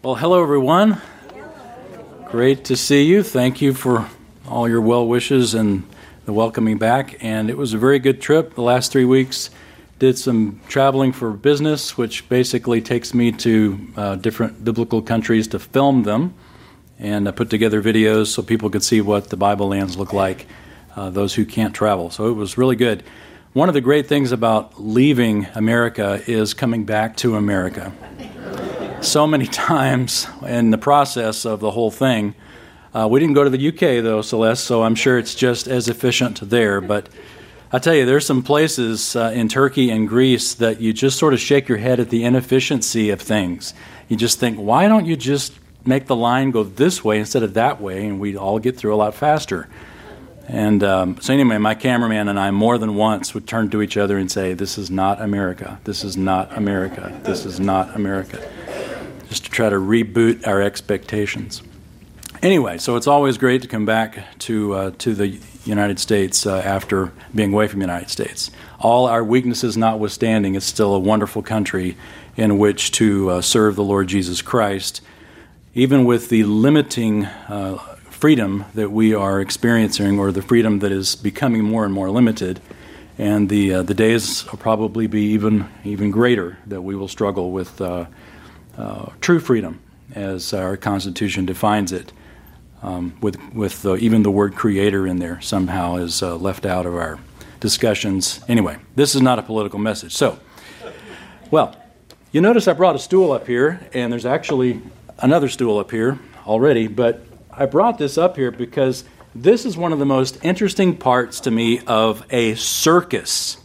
Well, hello, everyone. Great to see you. Thank you for all your well wishes and the welcoming back. And it was a very good trip. The last three weeks, did some traveling for business, which basically takes me to uh, different biblical countries to film them. And I put together videos so people could see what the Bible lands look like, uh, those who can't travel. So it was really good. One of the great things about leaving America is coming back to America so many times in the process of the whole thing. Uh, we didn't go to the UK though, Celeste, so I'm sure it's just as efficient there. But I tell you, there's some places uh, in Turkey and Greece that you just sort of shake your head at the inefficiency of things. You just think, why don't you just make the line go this way instead of that way, and we'd all get through a lot faster. And um, so, anyway, my cameraman and I more than once would turn to each other and say, This is not America. This is not America. This is not America just to try to reboot our expectations. Anyway, so it's always great to come back to, uh, to the United States uh, after being away from the United States. All our weaknesses notwithstanding, it's still a wonderful country in which to uh, serve the Lord Jesus Christ, even with the limiting uh, freedom that we are experiencing, or the freedom that is becoming more and more limited. And the, uh, the days will probably be even, even greater that we will struggle with uh, true freedom, as our Constitution defines it, um, with, with even the word creator in there somehow is uh, left out of our discussions. Anyway, this is not a political message. So, well, you notice I brought a stool up here, and there's actually another stool up here already, but I brought this up here because this is one of the most interesting parts to me of a circus.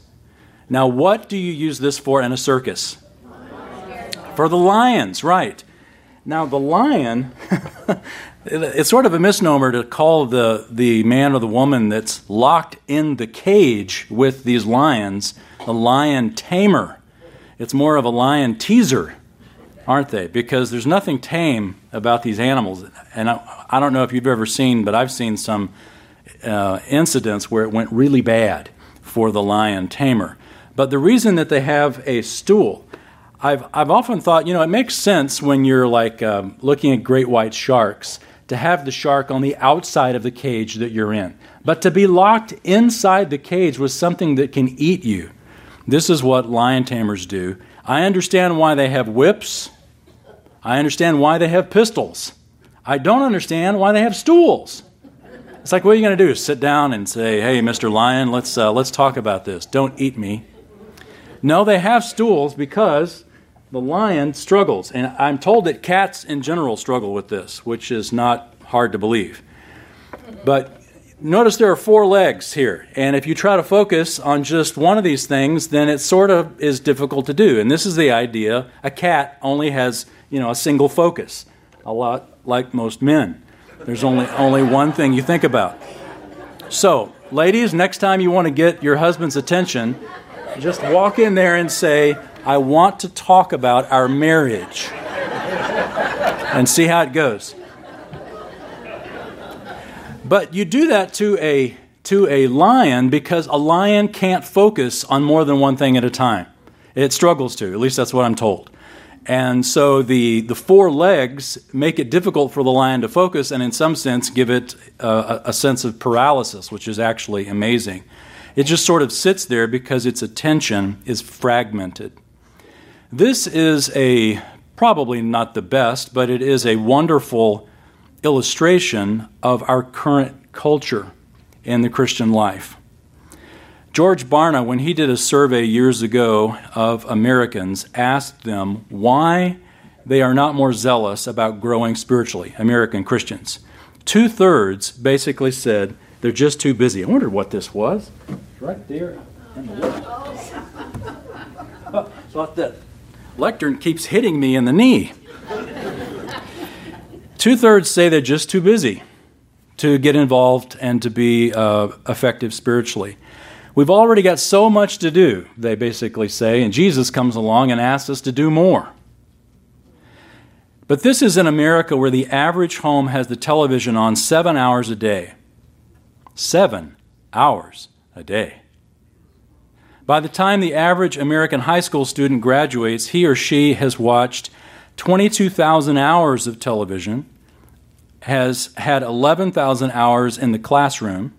Now, what do you use this for in a circus? For the lions, right. Now, the lion, it's sort of a misnomer to call the, the man or the woman that's locked in the cage with these lions a lion tamer. It's more of a lion teaser, aren't they? Because there's nothing tame about these animals. And I, I don't know if you've ever seen, but I've seen some uh, incidents where it went really bad for the lion tamer. But the reason that they have a stool, I've, I've often thought, you know, it makes sense when you're like um, looking at great white sharks to have the shark on the outside of the cage that you're in. But to be locked inside the cage with something that can eat you, this is what lion tamers do. I understand why they have whips. I understand why they have pistols. I don't understand why they have stools. It's like, what are you going to do? Sit down and say, "Hey, Mr. Lion, let's uh, let's talk about this. Don't eat me." No, they have stools because the lion struggles. And I'm told that cats in general struggle with this, which is not hard to believe. But notice there are four legs here. And if you try to focus on just one of these things, then it sort of is difficult to do. And this is the idea a cat only has, you know, a single focus, a lot like most men. There's only, only one thing you think about. So, ladies, next time you want to get your husband's attention, just walk in there and say, I want to talk about our marriage and see how it goes. But you do that to a to a lion because a lion can't focus on more than one thing at a time. It struggles to, at least that's what I'm told. And so the, the four legs make it difficult for the lion to focus and, in some sense, give it a, a sense of paralysis, which is actually amazing. It just sort of sits there because its attention is fragmented. This is a probably not the best, but it is a wonderful illustration of our current culture in the Christian life. George Barna, when he did a survey years ago of Americans, asked them why they are not more zealous about growing spiritually, American Christians. Two thirds basically said they're just too busy. I wondered what this was. right there in the left. That lectern keeps hitting me in the knee. Two thirds say they're just too busy to get involved and to be uh, effective spiritually. We've already got so much to do, they basically say, and Jesus comes along and asks us to do more. But this is in America where the average home has the television on seven hours a day. Seven hours a day. By the time the average American high school student graduates, he or she has watched 22,000 hours of television, has had 11,000 hours in the classroom,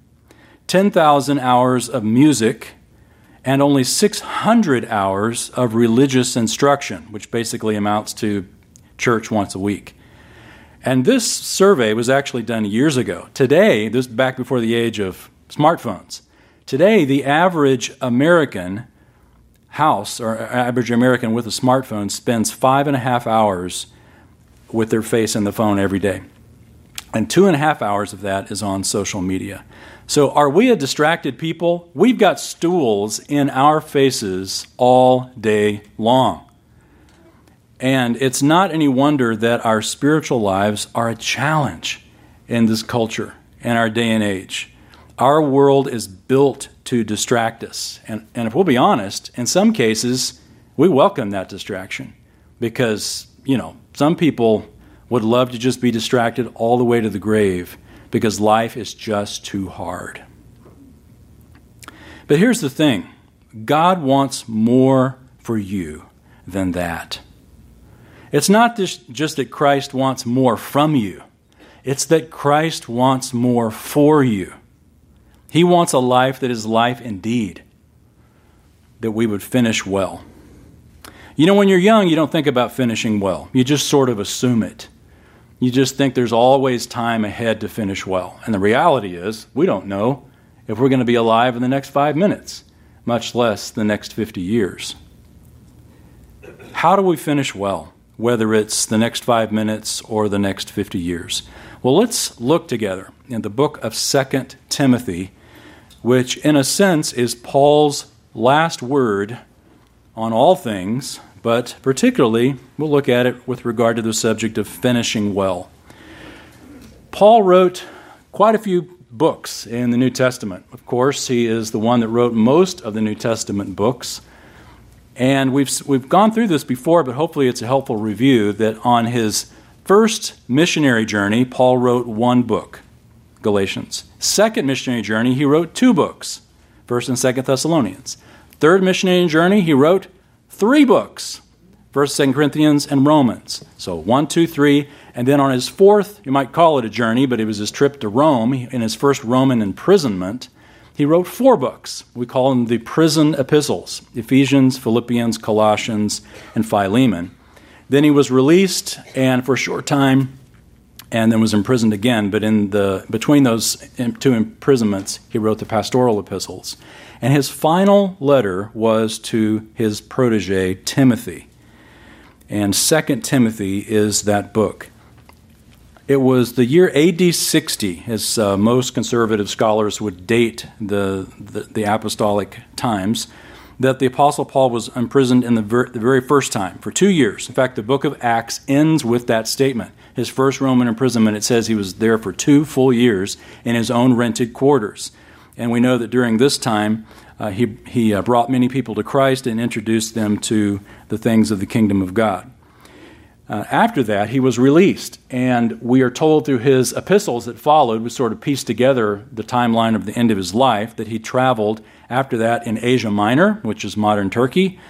10,000 hours of music, and only 600 hours of religious instruction, which basically amounts to church once a week. And this survey was actually done years ago. Today, this back before the age of smartphones. Today, the average American house or average American with a smartphone spends five and a half hours with their face in the phone every day. And two and a half hours of that is on social media. So, are we a distracted people? We've got stools in our faces all day long. And it's not any wonder that our spiritual lives are a challenge in this culture and our day and age. Our world is built to distract us. And, and if we'll be honest, in some cases, we welcome that distraction because, you know, some people would love to just be distracted all the way to the grave because life is just too hard. But here's the thing God wants more for you than that. It's not just that Christ wants more from you, it's that Christ wants more for you. He wants a life that is life indeed, that we would finish well. You know, when you're young, you don't think about finishing well, you just sort of assume it. You just think there's always time ahead to finish well. And the reality is, we don't know if we're going to be alive in the next five minutes, much less the next 50 years. How do we finish well, whether it's the next five minutes or the next 50 years? Well, let's look together in the book of 2 Timothy which in a sense is Paul's last word on all things, but particularly we'll look at it with regard to the subject of finishing well. Paul wrote quite a few books in the New Testament. Of course, he is the one that wrote most of the New Testament books. And we've, we've gone through this before, but hopefully it's a helpful review that on his first missionary journey, Paul wrote one book. Galatians. Second missionary journey, he wrote two books, 1st and 2nd Thessalonians. Third missionary journey, he wrote three books, 1st, 2nd Corinthians, and Romans. So one, two, three. And then on his fourth, you might call it a journey, but it was his trip to Rome, in his first Roman imprisonment, he wrote four books. We call them the prison epistles Ephesians, Philippians, Colossians, and Philemon. Then he was released, and for a short time, and then was imprisoned again. But in the between those two imprisonments, he wrote the pastoral epistles. And his final letter was to his protege Timothy. And Second Timothy is that book. It was the year AD 60, as uh, most conservative scholars would date the, the, the, apostolic times, that the Apostle Paul was imprisoned in the, ver- the very first time for two years. In fact, the book of Acts ends with that statement his first Roman imprisonment, it says he was there for two full years in his own rented quarters. And we know that during this time, uh, he, he uh, brought many people to Christ and introduced them to the things of the kingdom of God. Uh, after that, he was released, and we are told through his epistles that followed, we sort of pieced together the timeline of the end of his life, that he traveled after that in Asia Minor, which is modern Turkey,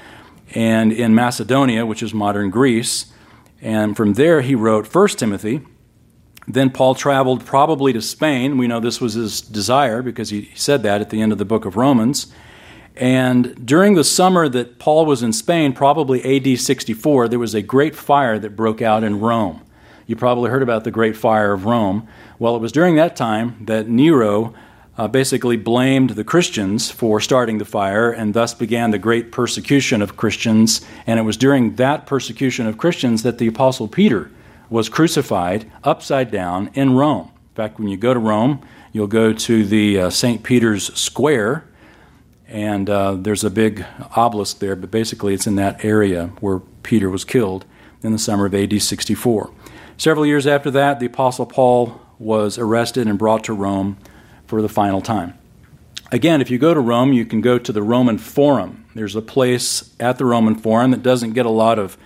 and in Macedonia, which is modern Greece, and from there, he wrote 1 Timothy. Then Paul traveled probably to Spain. We know this was his desire because he said that at the end of the book of Romans. And during the summer that Paul was in Spain, probably AD 64, there was a great fire that broke out in Rome. You probably heard about the Great Fire of Rome. Well, it was during that time that Nero uh, basically blamed the Christians for starting the fire and thus began the great persecution of Christians. And it was during that persecution of Christians that the Apostle Peter was crucified upside down in Rome. In fact, when you go to Rome, you'll go to the uh, St. Peter's Square, and uh, there's a big obelisk there, but basically it's in that area where Peter was killed in the summer of AD 64. Several years after that, the Apostle Paul was arrested and brought to Rome for the final time. Again, if you go to Rome, you can go to the Roman Forum. There's a place at the Roman Forum that doesn't get a lot of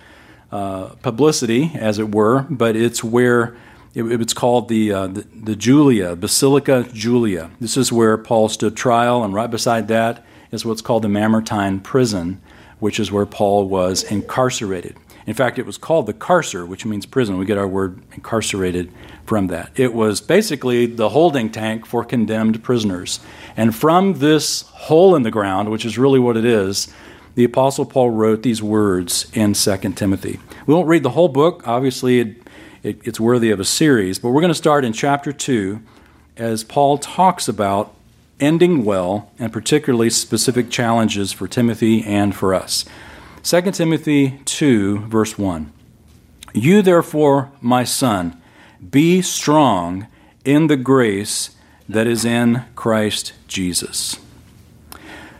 uh, publicity, as it were, but it's where it, it's called the, uh, the, the Julia, Basilica Julia. This is where Paul stood trial, and right beside that is what's called the Mamertine prison, which is where Paul was incarcerated. In fact, it was called the carcer, which means prison. We get our word incarcerated from that. It was basically the holding tank for condemned prisoners. And from this hole in the ground, which is really what it is, the Apostle Paul wrote these words in 2 Timothy. We won't read the whole book. Obviously, it, it, it's worthy of a series, but we're going to start in chapter 2 as Paul talks about ending well and particularly specific challenges for Timothy and for us. 2 Timothy 2, verse 1. You, therefore, my son, be strong in the grace that is in Christ Jesus.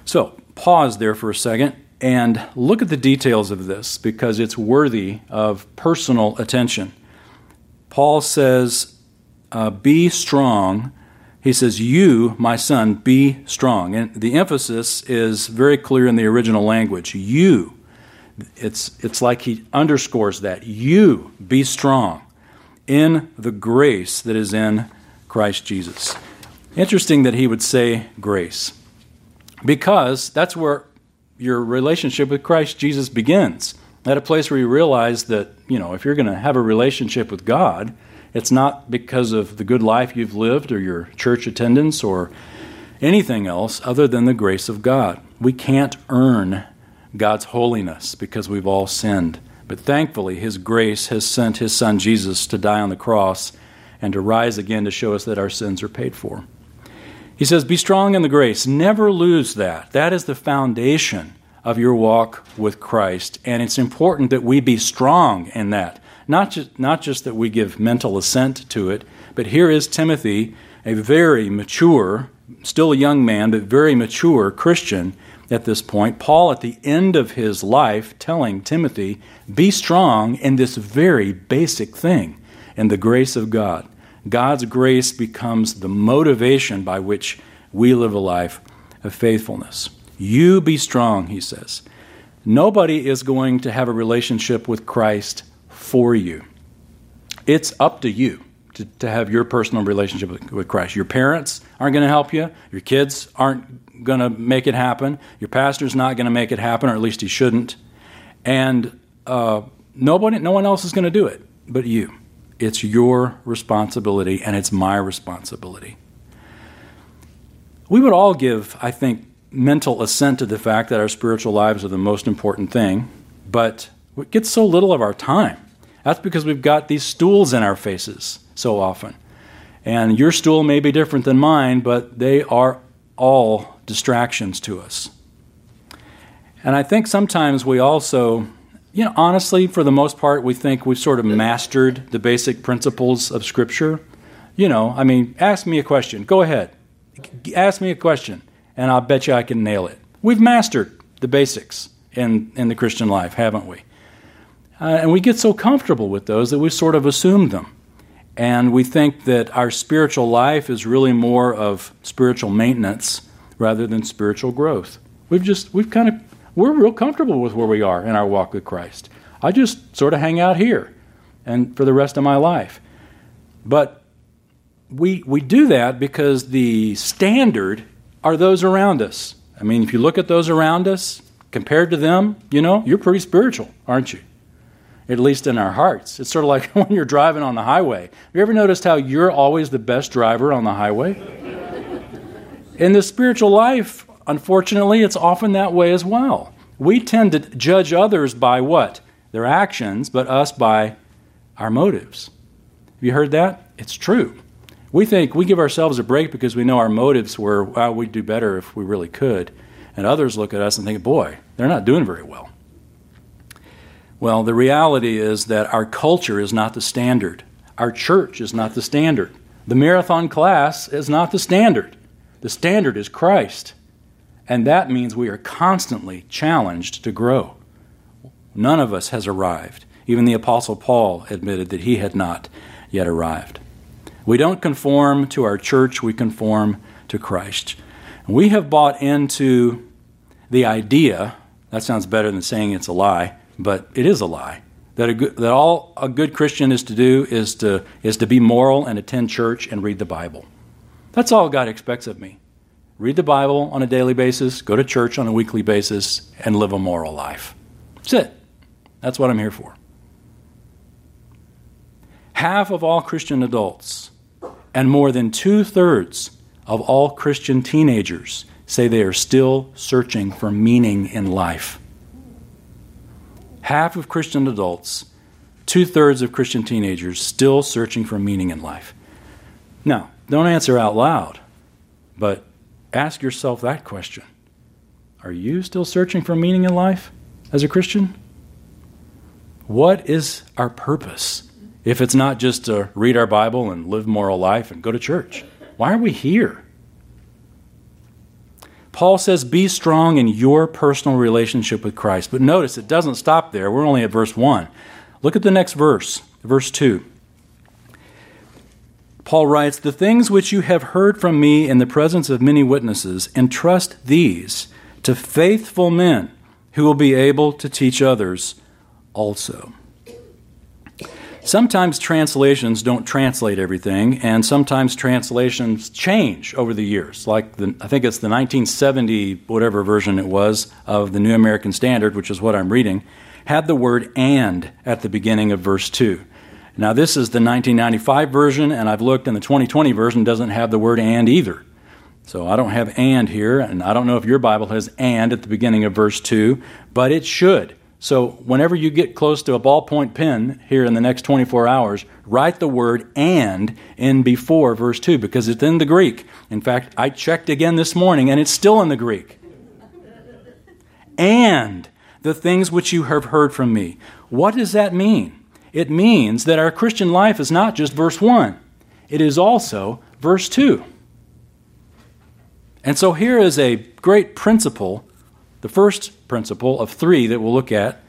So, pause there for a second and look at the details of this because it's worthy of personal attention. Paul says, uh, Be strong. He says, You, my son, be strong. And the emphasis is very clear in the original language. You. It's, it's like he underscores that. You be strong in the grace that is in Christ Jesus. Interesting that he would say grace, because that's where your relationship with Christ Jesus begins. At a place where you realize that, you know, if you're going to have a relationship with God, it's not because of the good life you've lived or your church attendance or anything else other than the grace of God. We can't earn God's holiness because we've all sinned. But thankfully, His grace has sent His Son Jesus to die on the cross and to rise again to show us that our sins are paid for. He says, Be strong in the grace. Never lose that. That is the foundation of your walk with Christ. And it's important that we be strong in that. Not just, not just that we give mental assent to it, but here is Timothy, a very mature, still a young man, but very mature Christian at this point. Paul, at the end of his life, telling Timothy, be strong in this very basic thing, in the grace of God. God's grace becomes the motivation by which we live a life of faithfulness. You be strong, he says. Nobody is going to have a relationship with Christ for you. It's up to you to, to have your personal relationship with, with Christ. Your parents aren't going to help you, your kids aren't going to make it happen. Your pastor's not going to make it happen, or at least he shouldn't. And uh, nobody, no one else is going to do it but you. It's your responsibility, and it's my responsibility. We would all give, I think, mental assent to the fact that our spiritual lives are the most important thing, but we get so little of our time. That's because we've got these stools in our faces so often. And your stool may be different than mine, but they are all distractions to us. And I think sometimes we also, you know, honestly, for the most part, we think we've sort of mastered the basic principles of Scripture. You know, I mean, ask me a question. Go ahead. Ask me a question, and I'll bet you I can nail it. We've mastered the basics in, in the Christian life, haven't we? Uh, and we get so comfortable with those that we sort of assume them. And we think that our spiritual life is really more of spiritual maintenance rather than spiritual growth. We've just, we've kind of, we're real comfortable with where we are in our walk with Christ. I just sort of hang out here and for the rest of my life. But we, we do that because the standard are those around us. I mean, if you look at those around us, compared to them, you know, you're pretty spiritual, aren't you? At least in our hearts. It's sort of like when you're driving on the highway. Have you ever noticed how you're always the best driver on the highway? In the spiritual life, unfortunately, it's often that way as well. We tend to judge others by what? Their actions, but us by our motives. Have you heard that? It's true. We think we give ourselves a break because we know our motives were, well, we'd do better if we really could. And others look at us and think, boy, they're not doing very well. Well, the reality is that our culture is not the standard. Our church is not the standard. The marathon class is not the standard. The standard is Christ. And that means we are constantly challenged to grow. None of us has arrived. Even the Apostle Paul admitted that he had not yet arrived. We don't conform to our church, we conform to Christ. We have bought into the idea, that sounds better than saying it's a lie, but it is a lie. That, a good, that all a good Christian is to do is to, is to be moral and attend church and read the Bible. That's all God expects of me. Read the Bible on a daily basis, go to church on a weekly basis, and live a moral life. That's it. That's what I'm here for. Half of all Christian adults and more than two thirds of all Christian teenagers say they are still searching for meaning in life. Half of Christian adults, two thirds of Christian teenagers, still searching for meaning in life. Now, don't answer out loud, but ask yourself that question Are you still searching for meaning in life as a Christian? What is our purpose if it's not just to read our Bible and live moral life and go to church? Why are we here? Paul says, Be strong in your personal relationship with Christ. But notice it doesn't stop there. We're only at verse 1. Look at the next verse, verse 2. Paul writes, The things which you have heard from me in the presence of many witnesses, entrust these to faithful men who will be able to teach others also. Sometimes translations don't translate everything, and sometimes translations change over the years. Like the, I think it's the 1970 whatever version it was of the New American Standard, which is what I'm reading, had the word and at the beginning of verse 2. Now, this is the 1995 version, and I've looked, and the 2020 version doesn't have the word and either. So I don't have and here, and I don't know if your Bible has and at the beginning of verse 2, but it should. So whenever you get close to a ballpoint pen here in the next 24 hours, write the word and in before verse 2 because it's in the Greek. In fact, I checked again this morning and it's still in the Greek. and the things which you have heard from me. What does that mean? it means that our Christian life is not just verse 1, it is also verse 2. And so here is a great principle, the first principle of three that we'll look at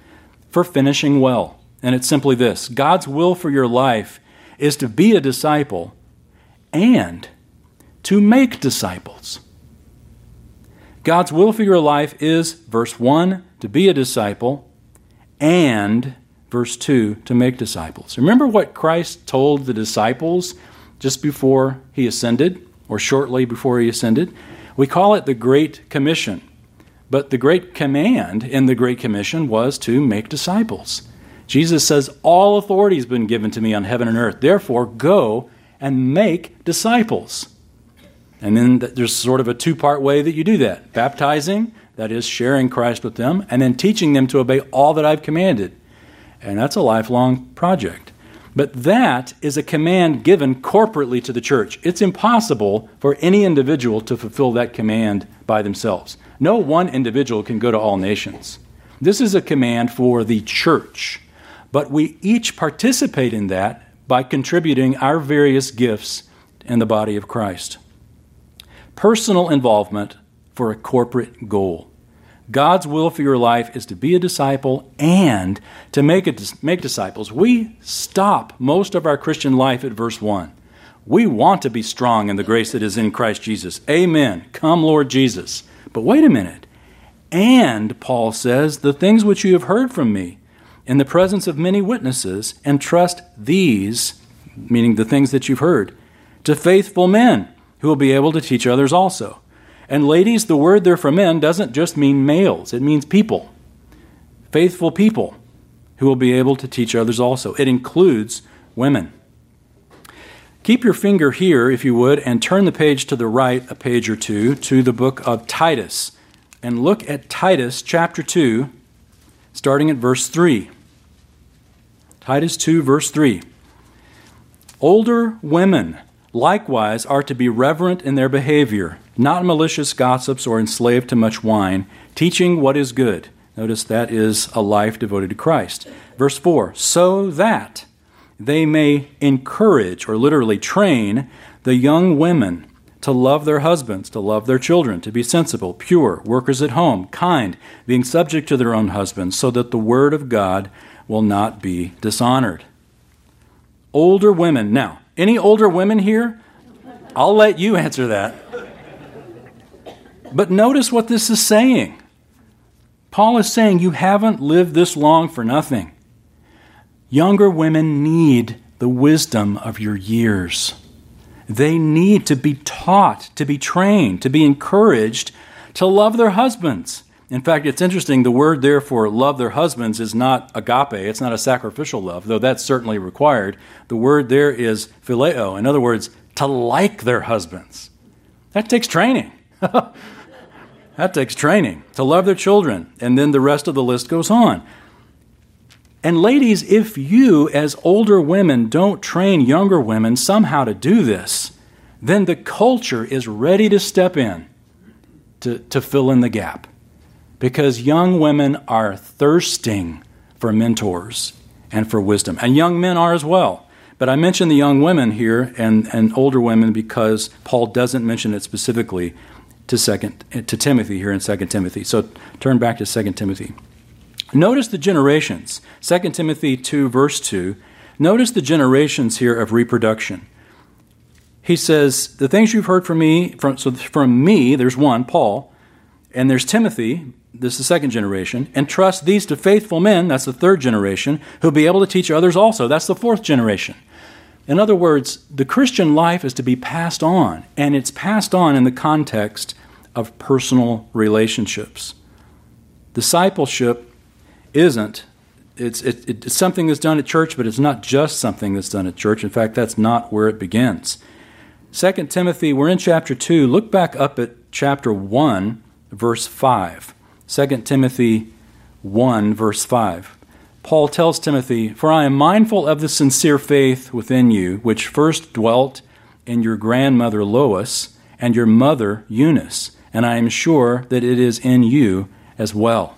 for finishing well. And it's simply this God's will for your life is to be a disciple and to make disciples. God's will for your life is, verse 1, to be a disciple and verse 2, to make disciples. Remember what Christ told the disciples just before he ascended, or shortly before he ascended? We call it the Great Commission. But the great command in the Great Commission was to make disciples. Jesus says, All authority has been given to me on heaven and earth. Therefore, go and make disciples. And then there's sort of a two part way that you do that baptizing, that is, sharing Christ with them, and then teaching them to obey all that I've commanded. And that's a lifelong project. But that is a command given corporately to the church. It's impossible for any individual to fulfill that command by themselves. No one individual can go to all nations. This is a command for the church. But we each participate in that by contributing our various gifts in the body of Christ. Personal involvement for a corporate goal. God's will for your life is to be a disciple and to make, a, make disciples. We stop most of our Christian life at verse 1. We want to be strong in the grace that is in Christ Jesus. Amen. Come, Lord Jesus. But wait a minute. And, Paul says, the things which you have heard from me in the presence of many witnesses, entrust these, meaning the things that you've heard, to faithful men who will be able to teach others also. And ladies, the word there for men doesn't just mean males, it means people. Faithful people who will be able to teach others also. It includes women. Keep your finger here, if you would, and turn the page to the right a page or two to the book of Titus. And look at Titus chapter 2, starting at verse 3. Titus 2, verse 3. Older women likewise are to be reverent in their behavior not malicious gossips or enslaved to much wine, teaching what is good. Notice that is a life devoted to Christ. Verse 4 so that they may encourage, or literally train, the young women to love their husbands, to love their children, to be sensible, pure, workers at home, kind, being subject to their own husbands, so that the word of God will not be dishonored. Older women. Now, any older women here? I'll let you answer that. But notice what this is saying. Paul is saying you haven't lived this long for nothing. Younger women need the wisdom of your years. They need to be taught, to be trained, to be encouraged to love their husbands In fact, it's interesting, the word there for love their husbands is not agape, it's not a sacrificial love, though that's certainly required. The word there is phileo. In other words, to like their husbands. That takes training. that takes training. To love their children. And then the rest of the list goes on. And ladies, if you, as older women, don't train younger women somehow to do this, then the culture is ready to step in to, to fill in the gap. Because young women are thirsting for mentors and for wisdom. And young men are as well. But I mention the young women here and, and older women because Paul doesn't mention it specifically to second to Timothy here in 2 Timothy. So turn back to 2 Timothy. Notice the generations. 2 Timothy 2, verse 2. Notice the generations here of reproduction. He says, The things you've heard from me, from, so from me, there's one, Paul, and there's Timothy, this is the second generation, and trust these to faithful men, that's the third generation, who'll be able to teach others also, that's the fourth generation. In other words, the Christian life is to be passed on, and it's passed on in the context of personal relationships. Discipleship isn't. It's, it, it's something that's done at church, but it's not just something that's done at church. In fact, that's not where it begins. 2 Timothy, we're in chapter 2. Look back up at chapter 1, verse 5. 2 Timothy 1, verse 5. Paul tells Timothy, For I am mindful of the sincere faith within you, which first dwelt in your grandmother Lois and your mother Eunice, and I am sure that it is in you as well.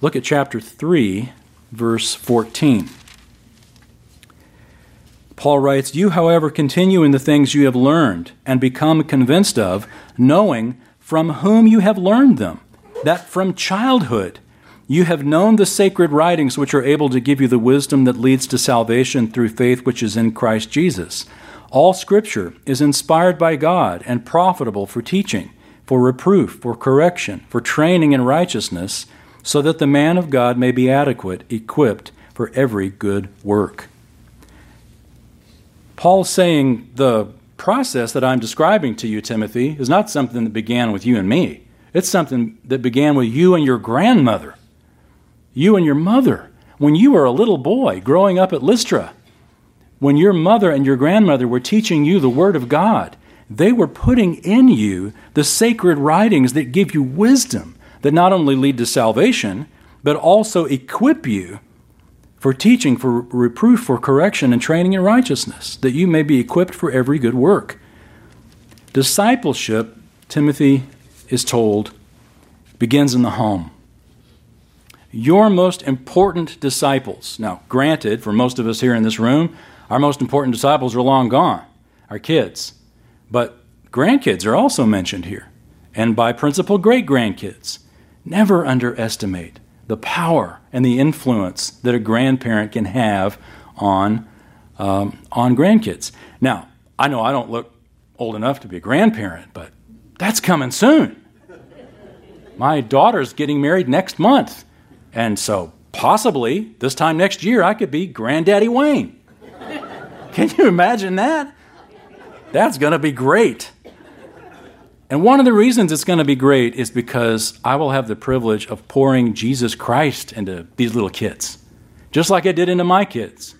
Look at chapter 3, verse 14. Paul writes, You, however, continue in the things you have learned and become convinced of, knowing from whom you have learned them, that from childhood you have known the sacred writings which are able to give you the wisdom that leads to salvation through faith which is in Christ Jesus. All Scripture is inspired by God and profitable for teaching, for reproof, for correction, for training in righteousness so that the man of God may be adequate, equipped for every good work. Paul's saying the process that I'm describing to you, Timothy, is not something that began with you and me. It's something that began with you and your grandmother, you and your mother, when you were a little boy growing up at Lystra. When your mother and your grandmother were teaching you the Word of God, they were putting in you the sacred writings that give you wisdom that not only lead to salvation, but also equip you for teaching, for reproof, for correction, and training in righteousness, that you may be equipped for every good work. Discipleship, Timothy is told, begins in the home. Your most important disciples, now, granted, for most of us here in this room, our most important disciples are long gone, our kids. But grandkids are also mentioned here, and by principle, great grandkids. Never underestimate the power and the influence that a grandparent can have on, um, on grandkids. Now, I know I don't look old enough to be a grandparent, but that's coming soon. My daughter's getting married next month, and so possibly this time next year I could be Granddaddy Wayne. Can you imagine that? That's going to be great. And one of the reasons it's going to be great is because I will have the privilege of pouring Jesus Christ into these little kids, just like I did into my kids.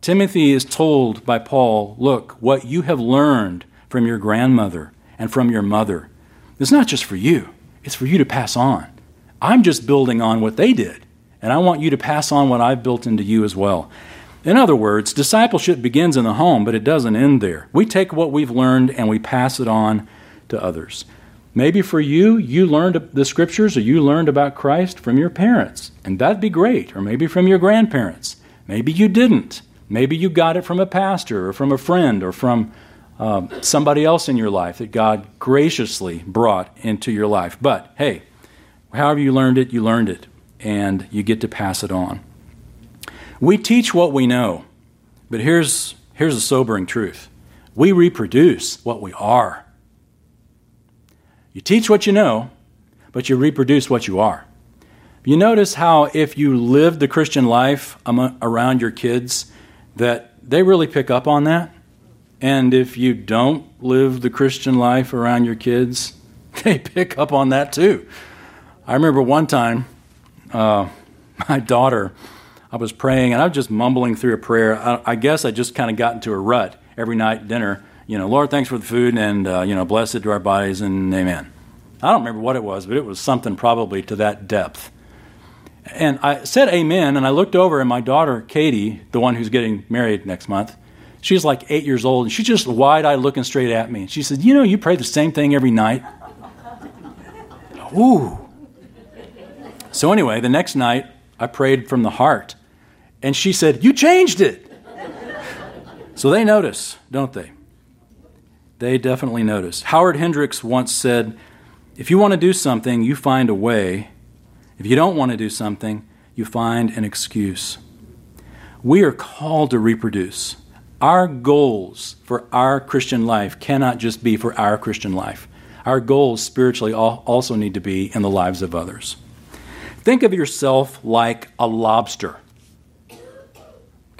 Timothy is told by Paul, Look, what you have learned from your grandmother and from your mother is not just for you, it's for you to pass on. I'm just building on what they did, and I want you to pass on what I've built into you as well. In other words, discipleship begins in the home, but it doesn't end there. We take what we've learned and we pass it on to others. Maybe for you, you learned the scriptures or you learned about Christ from your parents, and that'd be great. Or maybe from your grandparents. Maybe you didn't. Maybe you got it from a pastor or from a friend or from uh, somebody else in your life that God graciously brought into your life. But hey, however you learned it, you learned it, and you get to pass it on. We teach what we know, but here's, here's a sobering truth we reproduce what we are. You teach what you know, but you reproduce what you are. You notice how if you live the Christian life around your kids, that they really pick up on that? And if you don't live the Christian life around your kids, they pick up on that too. I remember one time, uh, my daughter, I was praying and I was just mumbling through a prayer. I, I guess I just kind of got into a rut every night dinner. You know, Lord, thanks for the food and, uh, you know, bless it to our bodies and amen. I don't remember what it was, but it was something probably to that depth. And I said amen, and I looked over, and my daughter, Katie, the one who's getting married next month, she's like eight years old, and she's just wide eyed looking straight at me. She said, You know, you pray the same thing every night. Ooh. So, anyway, the next night, I prayed from the heart, and she said, You changed it. so they notice, don't they? They definitely notice. Howard Hendricks once said, If you want to do something, you find a way if you don't want to do something, you find an excuse. We are called to reproduce. Our goals for our Christian life cannot just be for our Christian life. Our goals spiritually also need to be in the lives of others. Think of yourself like a lobster.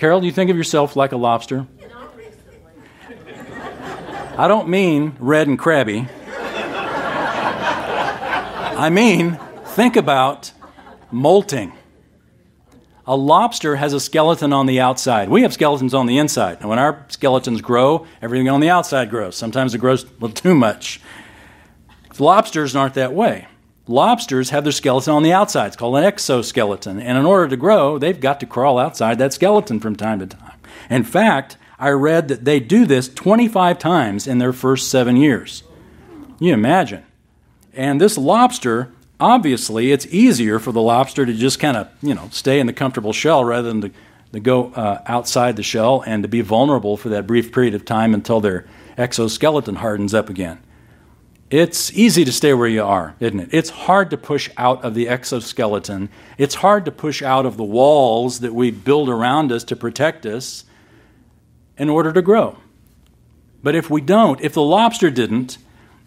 Carol, do you think of yourself like a lobster? I don't mean red and crabby. I mean Think about molting. A lobster has a skeleton on the outside. We have skeletons on the inside. And when our skeletons grow, everything on the outside grows. Sometimes it grows a little too much. Lobsters aren't that way. Lobsters have their skeleton on the outside. It's called an exoskeleton. And in order to grow, they've got to crawl outside that skeleton from time to time. In fact, I read that they do this 25 times in their first seven years. You imagine. And this lobster obviously it's easier for the lobster to just kind of you know stay in the comfortable shell rather than to, to go uh, outside the shell and to be vulnerable for that brief period of time until their exoskeleton hardens up again it's easy to stay where you are isn't it it's hard to push out of the exoskeleton it's hard to push out of the walls that we build around us to protect us in order to grow but if we don't if the lobster didn't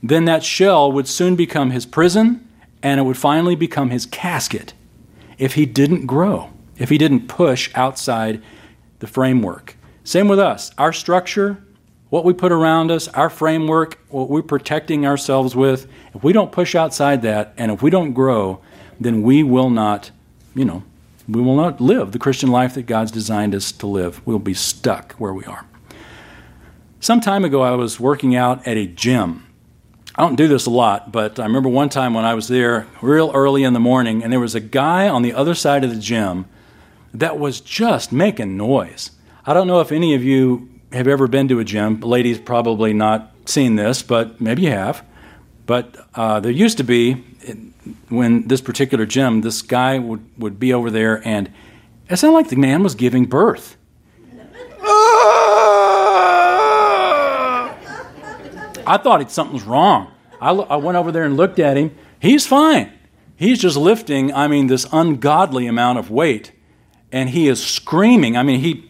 then that shell would soon become his prison and it would finally become his casket if he didn't grow, if he didn't push outside the framework. Same with us. Our structure, what we put around us, our framework, what we're protecting ourselves with, if we don't push outside that and if we don't grow, then we will not, you know, we will not live the Christian life that God's designed us to live. We'll be stuck where we are. Some time ago, I was working out at a gym I don't do this a lot, but I remember one time when I was there real early in the morning, and there was a guy on the other side of the gym that was just making noise. I don't know if any of you have ever been to a gym. Ladies probably not seen this, but maybe you have. But uh, there used to be, when this particular gym, this guy would, would be over there, and it sounded like the man was giving birth. I thought something was wrong. I, I went over there and looked at him. He's fine. He's just lifting, I mean, this ungodly amount of weight. And he is screaming. I mean, he,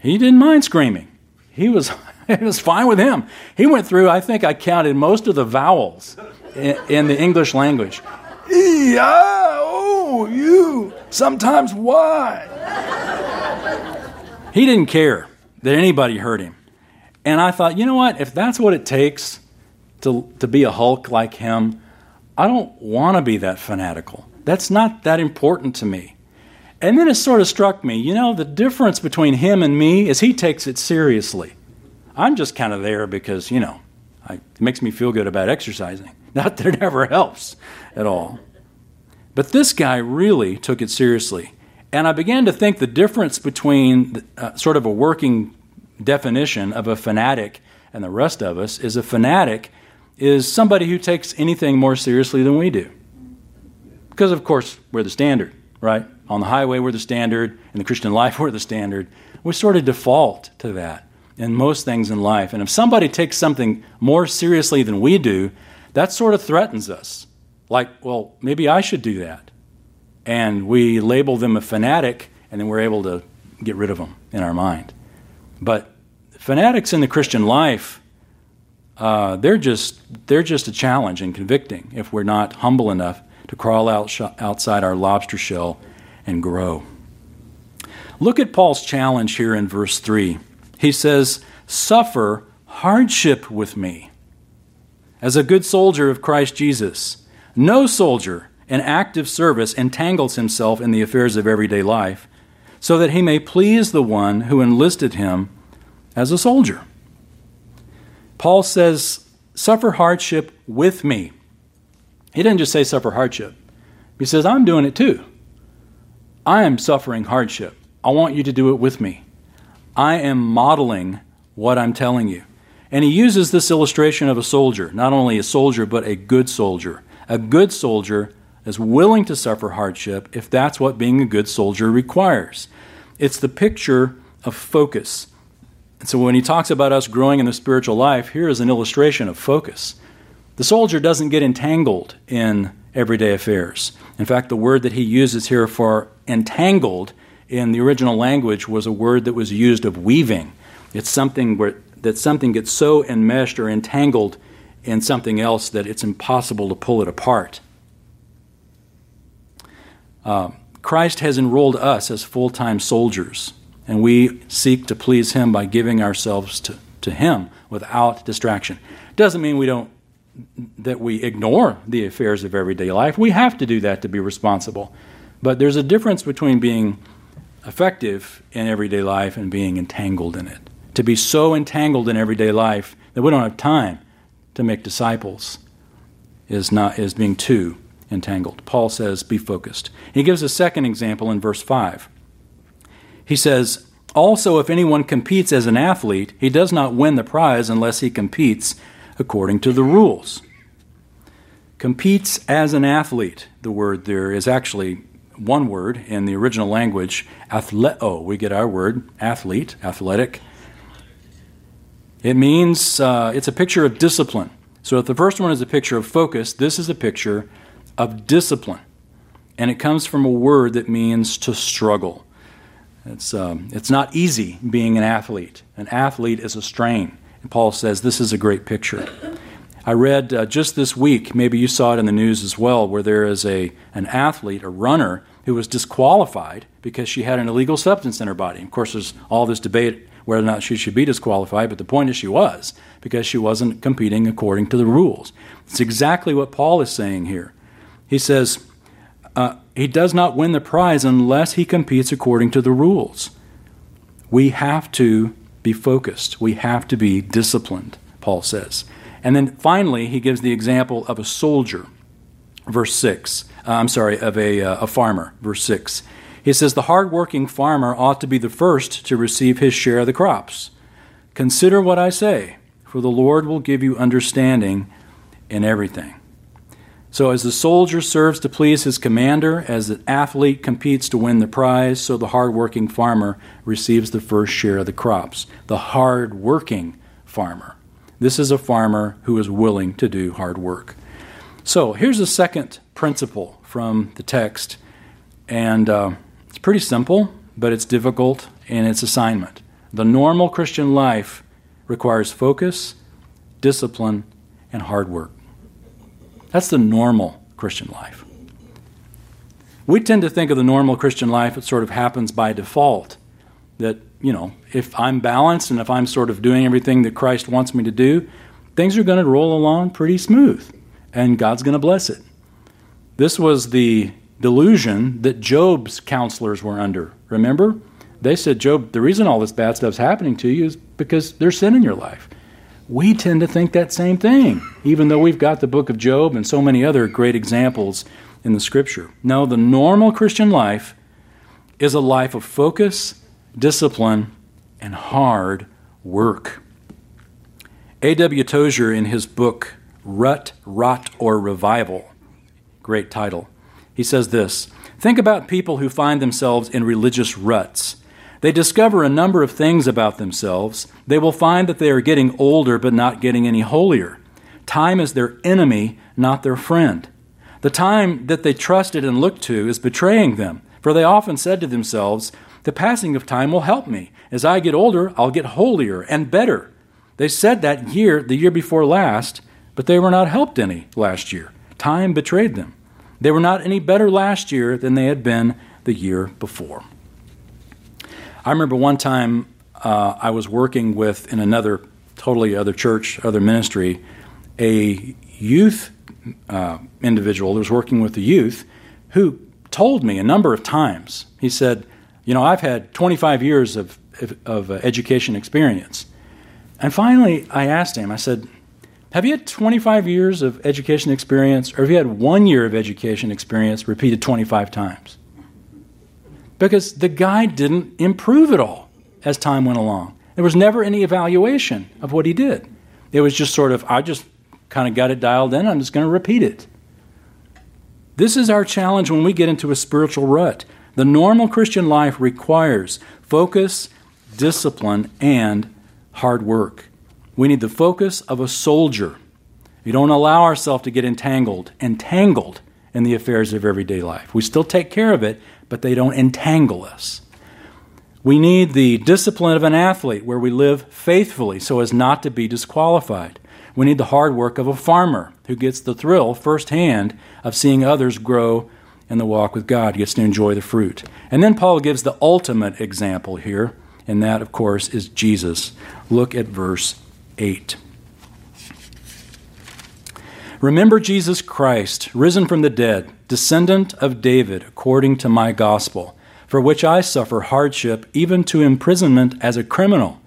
he didn't mind screaming. He was, it was fine with him. He went through, I think I counted most of the vowels in, in the English language. E, I, O, U, sometimes Y. he didn't care that anybody heard him. And I thought, you know what? If that's what it takes to, to be a Hulk like him, I don't want to be that fanatical. That's not that important to me. And then it sort of struck me, you know, the difference between him and me is he takes it seriously. I'm just kind of there because, you know, I, it makes me feel good about exercising. Not that it ever helps at all. But this guy really took it seriously. And I began to think the difference between uh, sort of a working definition of a fanatic and the rest of us is a fanatic is somebody who takes anything more seriously than we do. Because, of course, we're the standard, right? On the highway, we're the standard. In the Christian life, we're the standard. We sort of default to that in most things in life. And if somebody takes something more seriously than we do, that sort of threatens us. Like, well, maybe I should do that. And we label them a fanatic, and then we're able to get rid of them in our mind. But fanatics in the Christian life, uh, they're just they're just a challenge and convicting if we're not humble enough to crawl out sh- outside our lobster shell and grow. Look at Paul's challenge here in verse 3. He says, Suffer hardship with me. as a good soldier of Christ Jesus. No soldier in active service entangles himself in the affairs of everyday life, so that he may please the one who enlisted him as a soldier. Paul says, Suffer hardship with me. He didn't just say suffer hardship, he says, I'm doing it too. I am suffering hardship. I want you to do it with me. I am modeling what I'm telling you. And he uses this illustration of a soldier, not only a soldier, but a good soldier. A good soldier is willing to suffer hardship if that's what being a good soldier requires. It's the picture of focus. And so when he talks about us growing in the spiritual life, here is an illustration of focus. The soldier doesn't get entangled in everyday affairs. In fact, the word that he uses here for entangled in the original language was a word that was used of weaving. It's something where that something gets so enmeshed or entangled in something else that it's impossible to pull it apart. Uh, Christ has enrolled us as full time soldiers, and we seek to please Him by giving ourselves to, to Him without distraction. Doesn't mean we don't that we ignore the affairs of everyday life. We have to do that to be responsible. But there's a difference between being effective in everyday life and being entangled in it. To be so entangled in everyday life that we don't have time to make disciples is not is being too entangled. Paul says, be focused. He gives a second example in verse 5. He says, Also, if anyone competes as an athlete, he does not win the prize unless he competes according to the rules. Competes as an athlete. The word there is actually one word in the original language, athleo. We get our word, athlete, athletic. It means uh, it's a picture of discipline. So if the first one is a picture of focus, this is a picture of discipline. And it comes from a word that means to struggle. It's, um, it's not easy being an athlete. An athlete is a strain. And Paul says this is a great picture. I read uh, just this week, maybe you saw it in the news as well, where there is a, an athlete, a runner, who was disqualified because she had an illegal substance in her body. Of course, there's all this debate whether or not she should be disqualified, but the point is she was because she wasn't competing according to the rules. It's exactly what Paul is saying here. He says, uh, he does not win the prize unless he competes according to the rules. We have to be focused, we have to be disciplined, Paul says. And then finally, he gives the example of a soldier, verse 6. Uh, I'm sorry, of a, uh, a farmer, verse 6. He says, The hardworking farmer ought to be the first to receive his share of the crops. Consider what I say, for the Lord will give you understanding in everything. So, as the soldier serves to please his commander, as the athlete competes to win the prize, so the hardworking farmer receives the first share of the crops. The hardworking farmer. This is a farmer who is willing to do hard work. So, here's a second principle from the text, and uh, it's pretty simple, but it's difficult in its assignment. The normal Christian life requires focus, discipline, and hard work. That's the normal Christian life. We tend to think of the normal Christian life, it sort of happens by default. That, you know, if I'm balanced and if I'm sort of doing everything that Christ wants me to do, things are going to roll along pretty smooth and God's going to bless it. This was the delusion that Job's counselors were under. Remember? They said, Job, the reason all this bad stuff's happening to you is because there's sin in your life we tend to think that same thing, even though we've got the book of Job and so many other great examples in the scripture. No, the normal Christian life is a life of focus, discipline, and hard work. A.W. Tozer, in his book Rut, Rot, or Revival, great title, he says this Think about people who find themselves in religious ruts they discover a number of things about themselves. They will find that they are getting older but not getting any holier. Time is their enemy, not their friend. The time that they trusted and looked to is betraying them, for they often said to themselves, The passing of time will help me. As I get older, I'll get holier and better. They said that year, the year before last, but they were not helped any last year. Time betrayed them. They were not any better last year than they had been the year before. I remember one time uh, I was working with in another totally other church, other ministry, a youth uh, individual who was working with the youth who told me a number of times, he said, You know, I've had 25 years of, of, of uh, education experience. And finally, I asked him, I said, Have you had 25 years of education experience, or have you had one year of education experience repeated 25 times? Because the guy didn't improve at all as time went along. There was never any evaluation of what he did. It was just sort of, I just kind of got it dialed in, I'm just going to repeat it. This is our challenge when we get into a spiritual rut. The normal Christian life requires focus, discipline, and hard work. We need the focus of a soldier. We don't allow ourselves to get entangled, entangled in the affairs of everyday life. We still take care of it, but they don't entangle us. We need the discipline of an athlete where we live faithfully so as not to be disqualified. We need the hard work of a farmer who gets the thrill firsthand of seeing others grow in the walk with God, gets to enjoy the fruit. And then Paul gives the ultimate example here, and that, of course, is Jesus. Look at verse 8. Remember Jesus Christ, risen from the dead, descendant of David, according to my gospel, for which I suffer hardship, even to imprisonment as a criminal.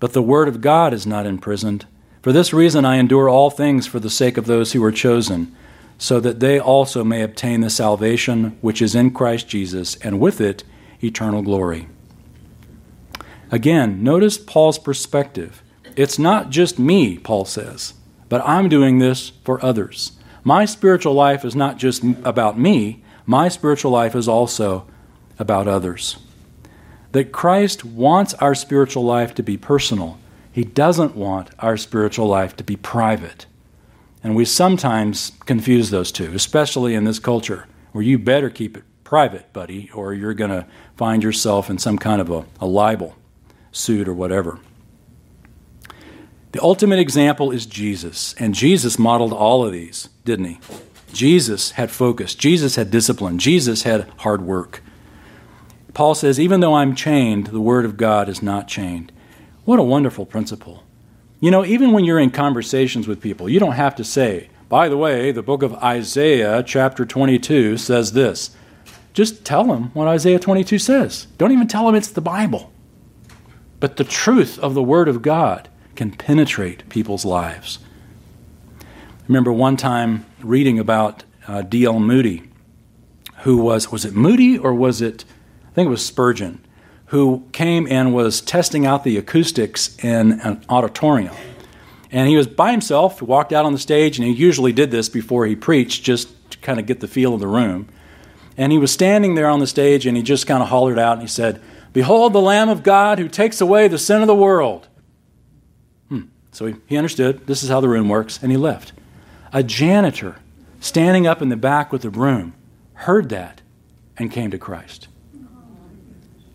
But the word of God is not imprisoned. For this reason I endure all things for the sake of those who are chosen, so that they also may obtain the salvation which is in Christ Jesus, and with it eternal glory. Again, notice Paul's perspective. It's not just me, Paul says, but I'm doing this for others. My spiritual life is not just about me, my spiritual life is also about others. That Christ wants our spiritual life to be personal he doesn't want our spiritual life to be private. And we sometimes confuse those two, especially in this culture, where you better keep it private, buddy, or you're going to find yourself in some kind of a, a libel suit or whatever. The ultimate example is Jesus, and Jesus modeled all of these, didn't he? Jesus had focus, Jesus had discipline, Jesus had hard work. Paul says, Even though I'm chained, the Word of God is not chained. What a wonderful principle. You know, even when you're in conversations with people, you don't have to say, by the way, the book of Isaiah, chapter 22, says this. Just tell them what Isaiah 22 says. Don't even tell them it's the Bible. But the truth of the Word of God can penetrate people's lives. I remember one time reading about uh, D.L. Moody, who was, was it Moody or was it, I think it was Spurgeon, who came and was testing out the acoustics in an auditorium. And he was by himself, walked out on the stage, and he usually did this before he preached just to kind of get the feel of the room. And he was standing there on the stage and he just kind of hollered out and he said, Behold the Lamb of God who takes away the sin of the world. Hmm. So he, he understood this is how the room works, and he left. A janitor standing up in the back with the broom heard that and came to Christ.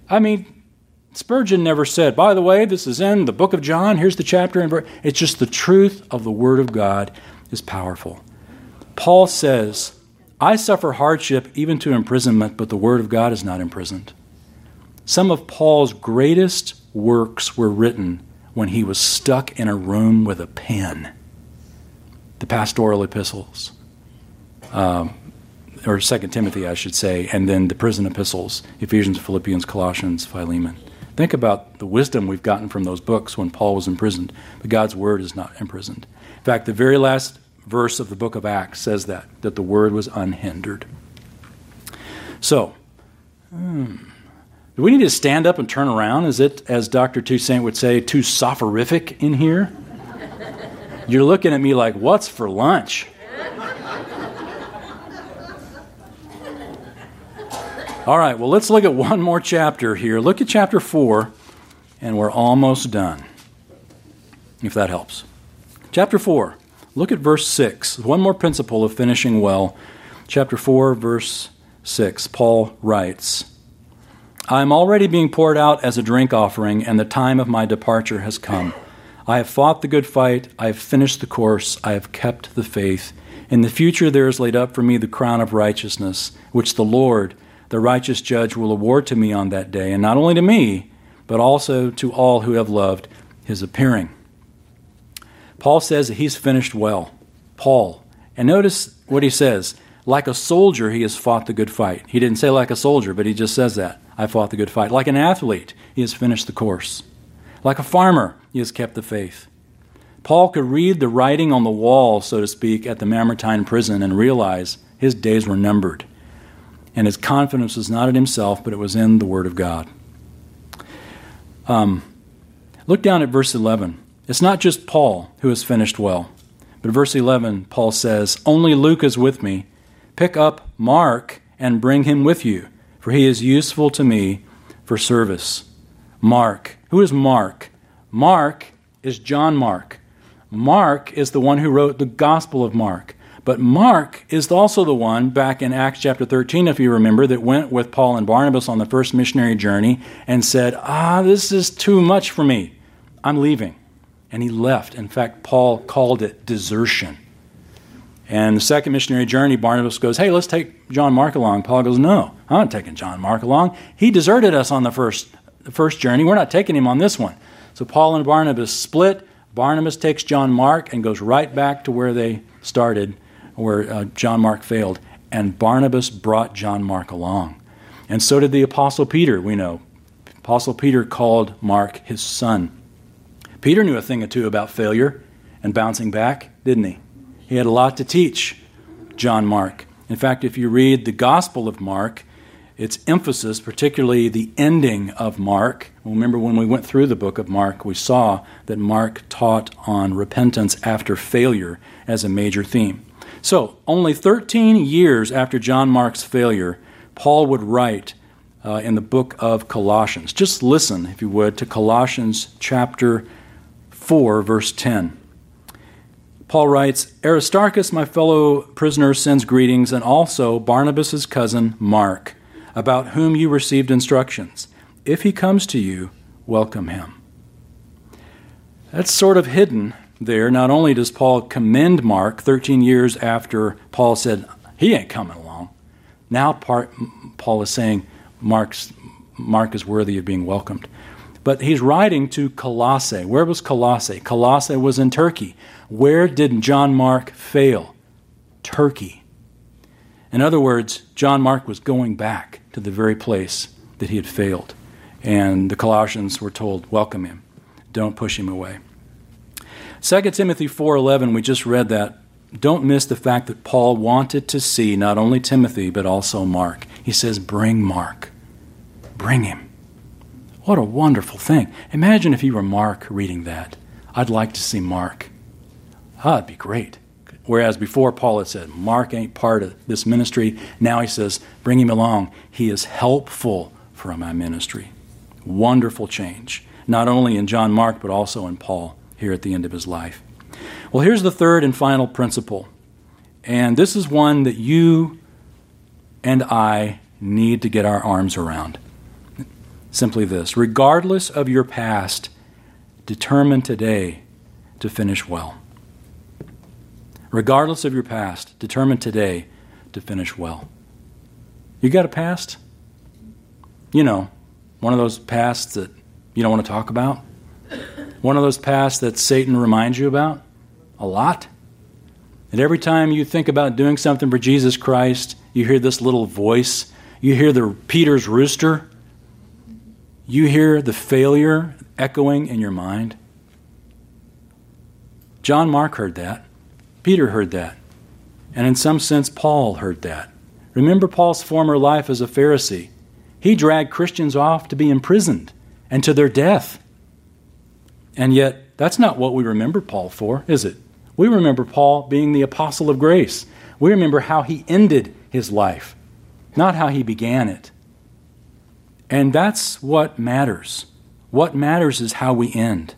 I mean, Spurgeon never said, by the way, this is in the book of John, here's the chapter and. It's just the truth of the Word of God is powerful. Paul says, I suffer hardship even to imprisonment, but the Word of God is not imprisoned. Some of Paul's greatest works were written when he was stuck in a room with a pen. The pastoral epistles. Um, or Second Timothy, I should say, and then the prison epistles, Ephesians, Philippians, Colossians, Philemon. Think about the wisdom we've gotten from those books when Paul was imprisoned, but God's word is not imprisoned. In fact, the very last verse of the book of Acts says that, that the word was unhindered. So, hmm, do we need to stand up and turn around? Is it, as Dr. Toussaint would say, too soporific in here? You're looking at me like, what's for lunch? All right, well, let's look at one more chapter here. Look at chapter 4, and we're almost done, if that helps. Chapter 4, look at verse 6. One more principle of finishing well. Chapter 4, verse 6, Paul writes I am already being poured out as a drink offering, and the time of my departure has come. I have fought the good fight, I have finished the course, I have kept the faith. In the future there is laid up for me the crown of righteousness, which the Lord, the righteous judge will award to me on that day, and not only to me, but also to all who have loved his appearing. Paul says that he's finished well. Paul. And notice what he says. Like a soldier, he has fought the good fight. He didn't say like a soldier, but he just says that. I fought the good fight. Like an athlete, he has finished the course. Like a farmer, he has kept the faith. Paul could read the writing on the wall, so to speak, at the Mamertine prison and realize his days were numbered. And his confidence was not in himself, but it was in the Word of God. Um, look down at verse 11. It's not just Paul who has finished well, but verse 11, Paul says, Only Luke is with me. Pick up Mark and bring him with you, for he is useful to me for service. Mark. Who is Mark? Mark is John Mark. Mark is the one who wrote the Gospel of Mark. But Mark is also the one back in Acts chapter 13, if you remember, that went with Paul and Barnabas on the first missionary journey and said, Ah, this is too much for me. I'm leaving. And he left. In fact, Paul called it desertion. And the second missionary journey, Barnabas goes, Hey, let's take John Mark along. Paul goes, No, I'm not taking John Mark along. He deserted us on the first, the first journey. We're not taking him on this one. So Paul and Barnabas split. Barnabas takes John Mark and goes right back to where they started where uh, John Mark failed. And Barnabas brought John Mark along. And so did the Apostle Peter, we know. Apostle Peter called Mark his son. Peter knew a thing or two about failure and bouncing back, didn't he? He had a lot to teach John Mark. In fact, if you read the Gospel of Mark, its emphasis, particularly the ending of Mark, remember when we went through the book of Mark, we saw that Mark taught on repentance after failure as a major theme. So, only 13 years after John Mark's failure, Paul would write uh, in the book of Colossians. Just listen, if you would, to Colossians chapter 4, verse 10. Paul writes Aristarchus, my fellow prisoner, sends greetings, and also Barnabas' cousin, Mark, about whom you received instructions. If he comes to you, welcome him. That's sort of hidden there, not only does Paul commend Mark 13 years after Paul said, he ain't coming along. Now part, Paul is saying Mark's, Mark is worthy of being welcomed. But he's writing to Colossae. Where was Colossae? Colossae was in Turkey. Where did John Mark fail? Turkey. In other words, John Mark was going back to the very place that he had failed. And the Colossians were told, welcome him. Don't push him away. 2 Timothy 4:11, we just read that. Don't miss the fact that Paul wanted to see not only Timothy but also Mark. He says, "Bring Mark. Bring him." What a wonderful thing. Imagine if you were Mark reading that. I'd like to see Mark. Ah, it'd be great. Whereas before Paul had said, Mark ain't part of this ministry. Now he says, bring him along. He is helpful for my ministry. Wonderful change, not only in John Mark, but also in Paul here at the end of his life. Well, here's the third and final principle. And this is one that you and I need to get our arms around. Simply this regardless of your past, determine today to finish well. Regardless of your past, determine today to finish well. You got a past? You know, one of those pasts that you don't want to talk about? One of those paths that Satan reminds you about a lot. And every time you think about doing something for Jesus Christ, you hear this little voice. You hear the Peter's rooster. You hear the failure echoing in your mind. John Mark heard that. Peter heard that. And in some sense, Paul heard that. Remember Paul's former life as a Pharisee. He dragged Christians off to be imprisoned and to their death. And yet, that's not what we remember Paul for, is it? We remember Paul being the apostle of grace. We remember how he ended his life, not how he began it. And that's what matters. What matters is how we end.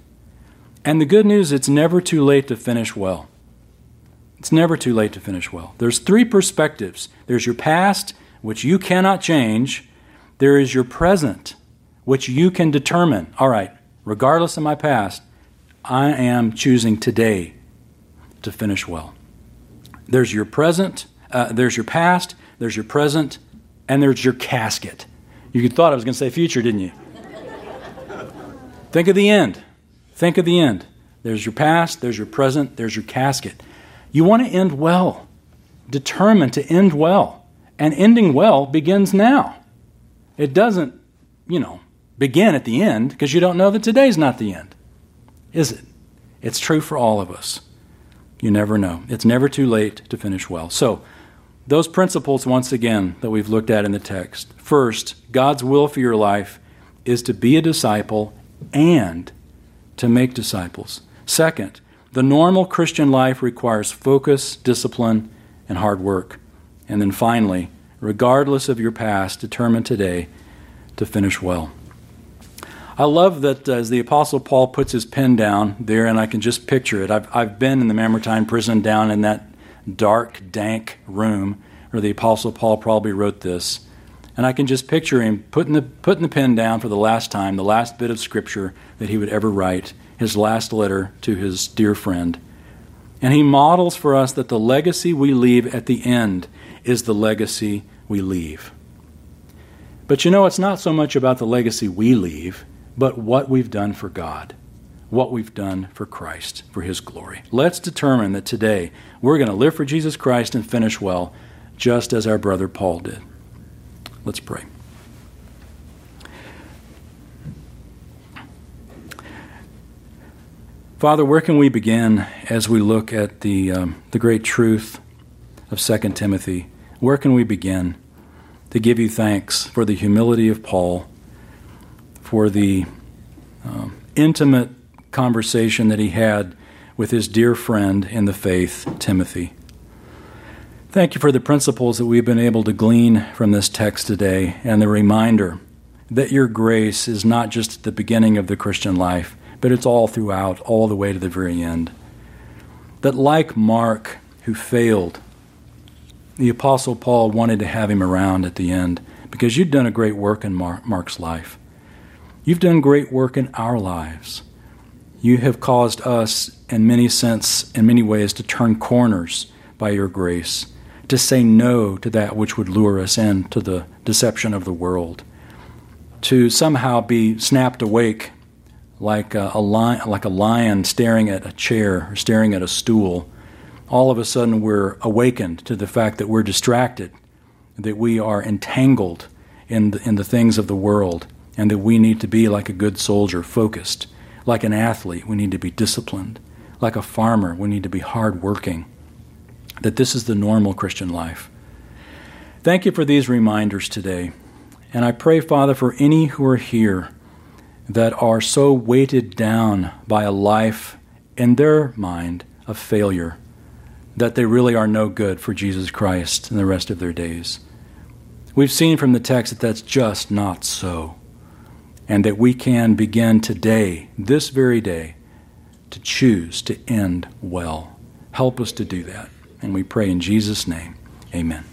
And the good news, it's never too late to finish well. It's never too late to finish well. There's three perspectives there's your past, which you cannot change, there is your present, which you can determine. All right, regardless of my past, I am choosing today to finish well. There's your present, uh, there's your past, there's your present, and there's your casket. You thought I was going to say future, didn't you? Think of the end. Think of the end. There's your past, there's your present, there's your casket. You want to end well, determined to end well. And ending well begins now. It doesn't, you know, begin at the end because you don't know that today's not the end. Is it? It's true for all of us. You never know. It's never too late to finish well. So, those principles, once again, that we've looked at in the text. First, God's will for your life is to be a disciple and to make disciples. Second, the normal Christian life requires focus, discipline, and hard work. And then finally, regardless of your past, determine today to finish well. I love that uh, as the Apostle Paul puts his pen down there, and I can just picture it. I've, I've been in the Mamertine prison down in that dark, dank room where the Apostle Paul probably wrote this. And I can just picture him putting the, putting the pen down for the last time, the last bit of scripture that he would ever write, his last letter to his dear friend. And he models for us that the legacy we leave at the end is the legacy we leave. But you know, it's not so much about the legacy we leave but what we've done for God, what we've done for Christ, for His glory. Let's determine that today we're going to live for Jesus Christ and finish well, just as our brother Paul did. Let's pray. Father, where can we begin as we look at the, um, the great truth of 2 Timothy? Where can we begin to give you thanks for the humility of Paul? For the uh, intimate conversation that he had with his dear friend in the faith, Timothy. Thank you for the principles that we've been able to glean from this text today and the reminder that your grace is not just at the beginning of the Christian life, but it's all throughout, all the way to the very end. That, like Mark, who failed, the Apostle Paul wanted to have him around at the end because you'd done a great work in Mark's life. You've done great work in our lives. You have caused us, in many sense, in many ways, to turn corners by your grace, to say no to that which would lure us into the deception of the world, to somehow be snapped awake like a, a lion, like a lion staring at a chair or staring at a stool. All of a sudden, we're awakened to the fact that we're distracted, that we are entangled in the, in the things of the world and that we need to be like a good soldier, focused. Like an athlete, we need to be disciplined. Like a farmer, we need to be hardworking. That this is the normal Christian life. Thank you for these reminders today. And I pray, Father, for any who are here that are so weighted down by a life in their mind of failure that they really are no good for Jesus Christ in the rest of their days. We've seen from the text that that's just not so and that we can begin today, this very day, to choose to end well. Help us to do that. And we pray in Jesus' name. Amen.